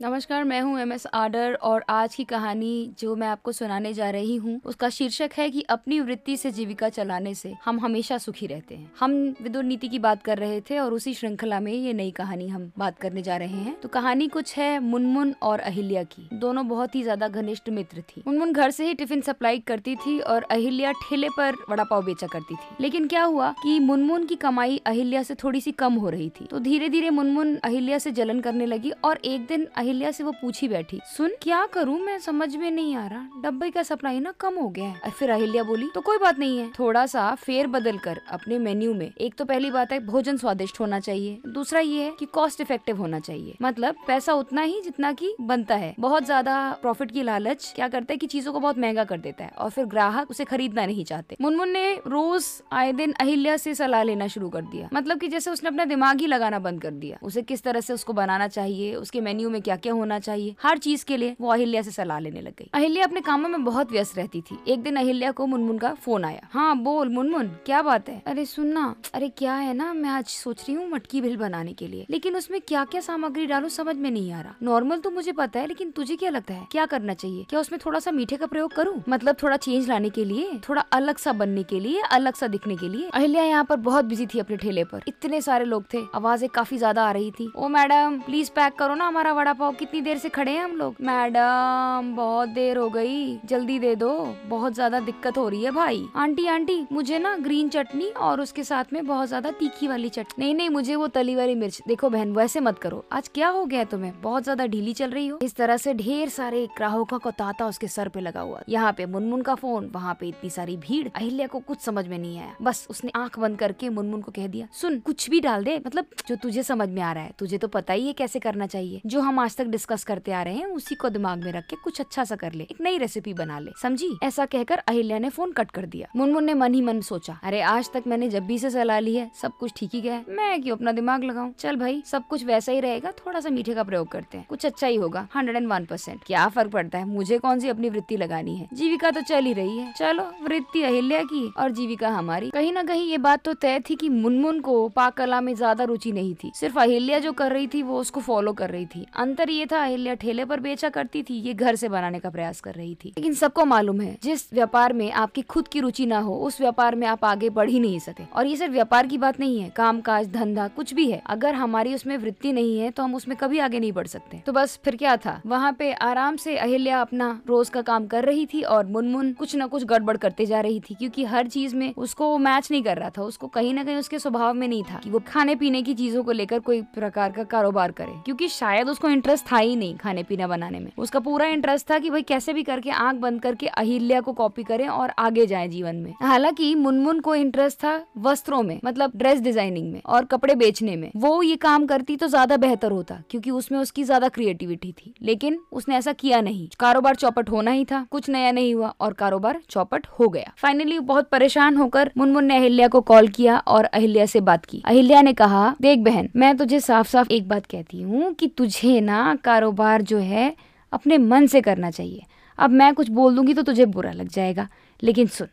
नमस्कार, मैं हूँ एम एस आडर और आज की कहानी जो मैं आपको सुनाने जा रही हूँ, उसका शीर्षक है कि अपनी वृत्ति से जीविका चलाने से हम हमेशा सुखी रहते हैं। हम विदुर नीति की बात कर रहे थे और उसी श्रृंखला में ये नई कहानी हम बात करने जा रहे हैं। तो कहानी कुछ है मुनमुन और अहिल्या की। दोनों बहुत ही ज़्यादा घनिष्ठ मित्र थी। मुनमुन घर से ही टिफ़िन सप्लाई करती थी और अहिल्या ठेले पर वड़ा पाव बेचा करती थी। लेकिन क्या हुआ कि मुनमुन की कमाई अहिल्या से थोड़ी सी कम हो रही थी। तो धीरे धीरे मुनमुन अहिल्या से जलन करने लगी और एक दिन अहिल्या से वो पूछी बैठी, सुन, क्या करूँ? मैं समझ में नहीं आ रहा। डब्बे का सप्लाई ना कम हो गया है। फिर अहिल्या बोली तो कोई बात नहीं है। थोड़ा सा फेर बदल कर अपने मेन्यू में। एक तो पहली बात है, भोजन स्वादिष्ट होना चाहिए। दूसरा ये है की कॉस्ट इफ़ेक्टिव होना चाहिए। मतलब पैसा उतना ही जितना की बनता है। बहुत ज़्यादा प्रॉफिट की लालच क्या करता है की चीज़ों को बहुत महँगा कर देता है और फिर ग्राहक उसे खरीदना नहीं चाहते। मुनमुन ने रोज आए दिन अहिल्या से सलाह लेना शुरू कर दिया। मतलब की जैसे उसने अपना दिमाग ही लगाना बंद कर दिया। उसे किस तरह से उसको बनाना चाहिए, उसके मेन्यू में क्या क्या होना होना चाहिए? हर चीज़ के लिए वो अहिल्या से सलाह लेने लग गई। अहिल्या अपने कामों में बहुत व्यस्त रहती थी। एक दिन अहिल्या को मुनमुन का फ़ोन आया। हाँ बोल मुनमुन क्या बात है? अरे सुनना अरे क्या है ना मैं आज सोच रही हूँ मटकी भेल बनाने के लिए। लेकिन उसमें क्या क्या सामग्री डालू समझ में नहीं आ रहा। नॉर्मल तो मुझे पता है लेकिन तुझे क्या लगता है? क्या करना चाहिए? क्या उसमें थोड़ा सा मीठे का प्रयोग करूँ? मतलब थोड़ा चेंज लाने के लिए? थोड़ा अलग सा बनने के लिए? अलग सा दिखने के लिए? अहिल्या यहाँ पर बहुत बिज़ी थी अपने ठेले पर। इतने सारे लोग थे। आवाज़ें काफ़ी ज़्यादा आ रही थी। ओ मैडम प्लीज़ पैक करो ना हमारा वड़ा पाव कितनी देर से खड़े हैं हम लोग? मैडम, बहुत देर हो गई। जल्दी दे दो। बहुत ज़्यादा दिक्कत हो रही है भाई। आंटी आंटी, मुझे ना ग्रीन चटनी और उसके साथ में बहुत ज़्यादा तीखी वाली चटनी। नहीं नहीं, मुझे वो तली वाली मिर्च। देखो बहन, वैसे मत करो। आज क्या हो गया तुम्हें? बहुत ज़्यादा ढीली चल रही हो। इस तरह से ढेर सारे ग्राहकों का ताता उसके सर पे लगा हुआ यहाँ पे मुनमुन का फ़ोन, वहाँ पे इतनी सारी भीड़। अहिल्या को कुछ समझ में नहीं आया। बस उसने आँख बंद करके मुनमुन को कह दिया, सुन, कुछ भी डाल दे। मतलब जो तुझे समझ में आ रहा है। तुझे तो पता ही है कैसे करना चाहिए। जो हम आज तक डिस्कस करते आ रहे हैं, उसी को दिमाग में रख के कुछ अच्छा सा कर ले, एक नई रेसिपी बना ले। समझी? ऐसा कहकर अहिल्या ने फ़ोन कट कर दिया। मुनमुन ने मन ही मन सोचा, अरे, आज तक मैंने जब भी से सलाह ली है, सब कुछ ठीक ही गया है। मैं क्यों अपना दिमाग लगाऊँ? चल भाई, सब कुछ वैसा ही रहेगा थोड़ा सा मीठे का प्रयोग करते हैं। कुछ अच्छा ही होगा हंड्रेड एंड वन परसेंट क्या फ़र्क पड़ता है? मुझे कौन सी अपनी वृत्ति लगानी है? जीविका तो चल ही रही है। चलो, वृत्ति अहिल्या की और जीविका हमारी। कहीं ना कहीं ये बात तो तय थी की मुनमुन को पाक कला में ज़्यादा रुचि नहीं थी। सिर्फ़ अहिल्या जो कर रही थी, वो उसको फॉलो कर रही थी। अंतर ये था, अहिल्या ठेले पर बेचा करती थी, ये घर से बनाने का प्रयास कर रही थी। लेकिन सबको मालूम है, जिस व्यापार में आपकी खुद की रुचि ना हो, उस व्यापार में आप आगे बढ़ ही नहीं सके। और ये सिर्फ़ व्यापार की बात नहीं है काम काज धंधा, कुछ भी है। अगर हमारी उसमें वृत्ति नहीं है तो हम उसमें कभी आगे नहीं बढ़ सकते। तो बस फिर क्या था, वहाँ पे आराम से अहिल्या अपना रोज का काम कर रही थी और मुनमुन कुछ न कुछ गड़बड़ करते जा रही थी, क्योंकि हर चीज़ में उसको मैच नहीं कर रहा था। उसको कहीं ना कहीं उसके स्वभाव में नहीं था कि वो खाने पीने की चीज़ों को लेकर कोई प्रकार का कारोबार करे, क्योंकि शायद उसको इंटरेस्ट था ही नहीं खाने पीना बनाने में। उसका पूरा इंटरेस्ट था कि भाई कैसे भी करके आँख बंद करके अहिल्या को कॉपी करें और आगे जाए जीवन में। हालाँकि मुनमुन को इंटरेस्ट था वस्त्रों में मतलब ड्रेस डिज़ाइनिंग में और कपड़े बेचने में। वो ये काम करती तो ज़्यादा बेहतर होता, क्योंकि उसमें उसकी ज़्यादा क्रिएटिविटी थी। लेकिन उसने ऐसा किया नहीं। कारोबार चौपट होना ही था, कुछ नया नहीं हुआ और कारोबार चौपट हो गया। फाइनली बहुत परेशान होकर मुनमुन ने अहिल्या को कॉल किया और अहिल्या से बात की। अहिल्या ने कहा, देख बहन, मैं तुझे साफ़ साफ़ एक बात कहती हूँ कि तुझे ना कारोबार जो है, अपने मन से करना चाहिए। अब मैं कुछ बोल दूँगी तो तुझे बुरा लग जाएगा। लेकिन सुन,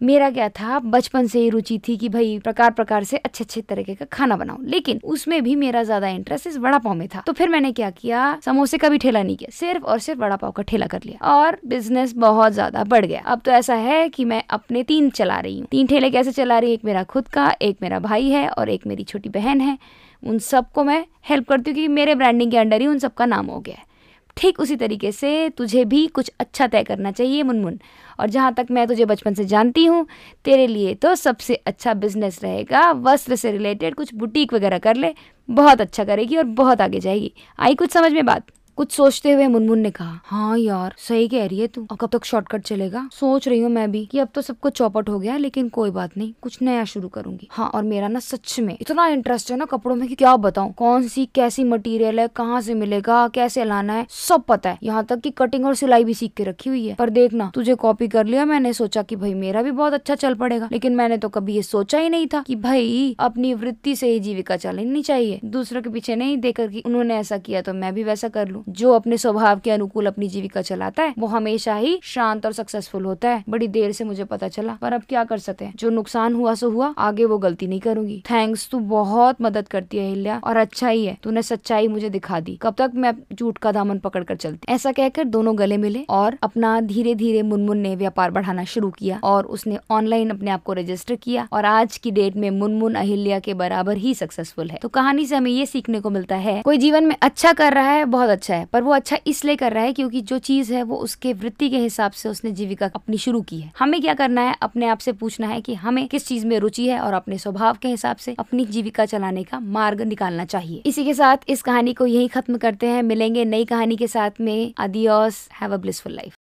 मेरा क्या था, बचपन से ही रुचि थी कि भाई प्रकार प्रकार से अच्छे अच्छे तरीके का खाना बनाऊँ। लेकिन उसमें भी मेरा ज़्यादा इंटरेस्ट इस वड़ा पाव में था। तो फिर मैंने क्या किया, समोसे का भी ठेला नहीं किया, सिर्फ़ और सिर्फ़ वड़ा पाव का ठेला कर लिया। और बिज़नेस बहुत ज़्यादा बढ़ गया। अब तो ऐसा है कि मैं अपने तीन चला रही हूँ। तीन ठेले कैसे चला रही एक मेरा खुद का, एक मेरा भाई है और एक मेरी छोटी बहन है। उन सबको मैं हेल्प करती हूँ क्योंकि मेरे ब्रांडिंग के अंडर ही उन सबका नाम हो गया है। ठीक उसी तरीके से तुझे भी कुछ अच्छा तय करना चाहिए मुनमुन। और जहाँ तक मैं तुझे बचपन से जानती हूँ, तेरे लिए तो सबसे अच्छा बिज़नेस रहेगा, वस्त्र से रिलेटेड कुछ बुटीक वगैरह कर ले, बहुत अच्छा करेगी और बहुत आगे जाएगी। आई कुछ समझ में बात? कुछ सोचते हुए मुनमुन ने कहा हाँ यार सही कह रही है तू। और कब तक शॉर्टकट चलेगा। सोच रही हूँ मैं भी कि अब तो सब कुछ चौपट हो गया लेकिन कोई बात नहीं कुछ नया शुरू करूँगी। हाँ और मेरा ना सच में इतना इंटरेस्ट है ना कपड़ों में कि क्या बताऊँ? कौन सी कैसी मटेरियल है कहाँ से मिलेगा कैसे लाना है सब पता है। यहाँ तक की कटिंग और सिलाई भी सीख के रखी हुई है। पर देखना तुझे कॉपी कर लिया मैंने सोचा की भाई मेरा भी बहुत अच्छा चल पड़ेगा। लेकिन मैंने तो कभी ये सोचा ही नहीं था की भाई अपनी वृत्ति से ही जीविका चलनी चाहिए। दूसरों के पीछे नहीं देकर की उन्होंने ऐसा किया तो मैं भी वैसा कर लू। जो अपने स्वभाव के अनुकूल अपनी जीविका चलाता है, वो हमेशा ही शांत और सक्सेसफुल होता है। बड़ी देर से मुझे पता चला, पर अब क्या कर सकते हैं? जो नुकसान हुआ, सो हुआ। आगे वो गलती नहीं करूँगी। थैंक्स तू बहुत मदद करती है, हिल्या। और अच्छा ही है, तूने सच्चाई मुझे दिखा दी। कब तक मैं झूठ का दामन पकड़ कर चलती ऐसा कहकर दोनों गले मिले और अपना धीरे धीरे मुनमुन ने व्यापार बढ़ाना शुरू किया और उसने ऑनलाइन अपने आप को रजिस्टर किया और आज की डेट में मुनमुन अहिल्या के बराबर ही सक्सेसफुल है। तो कहानी से हमें ये सीखने को मिलता है, कोई जीवन में अच्छा कर रहा है, बहुत अच्छा है, पर वो अच्छा इसलिए कर रहा है क्योंकि जो चीज़ है वो उसके वृत्ति के हिसाब से उसने जीविका अपनी शुरू की है। हमें क्या करना है? अपने आप से पूछना है कि हमें किस चीज़ में रुचि है और अपने स्वभाव के हिसाब से अपनी जीविका चलाने का मार्ग निकालना चाहिए। इसी के साथ इस कहानी को यही खत्म करते हैं। मिलेंगे नई कहानी के साथ में। Adios have a blissful life.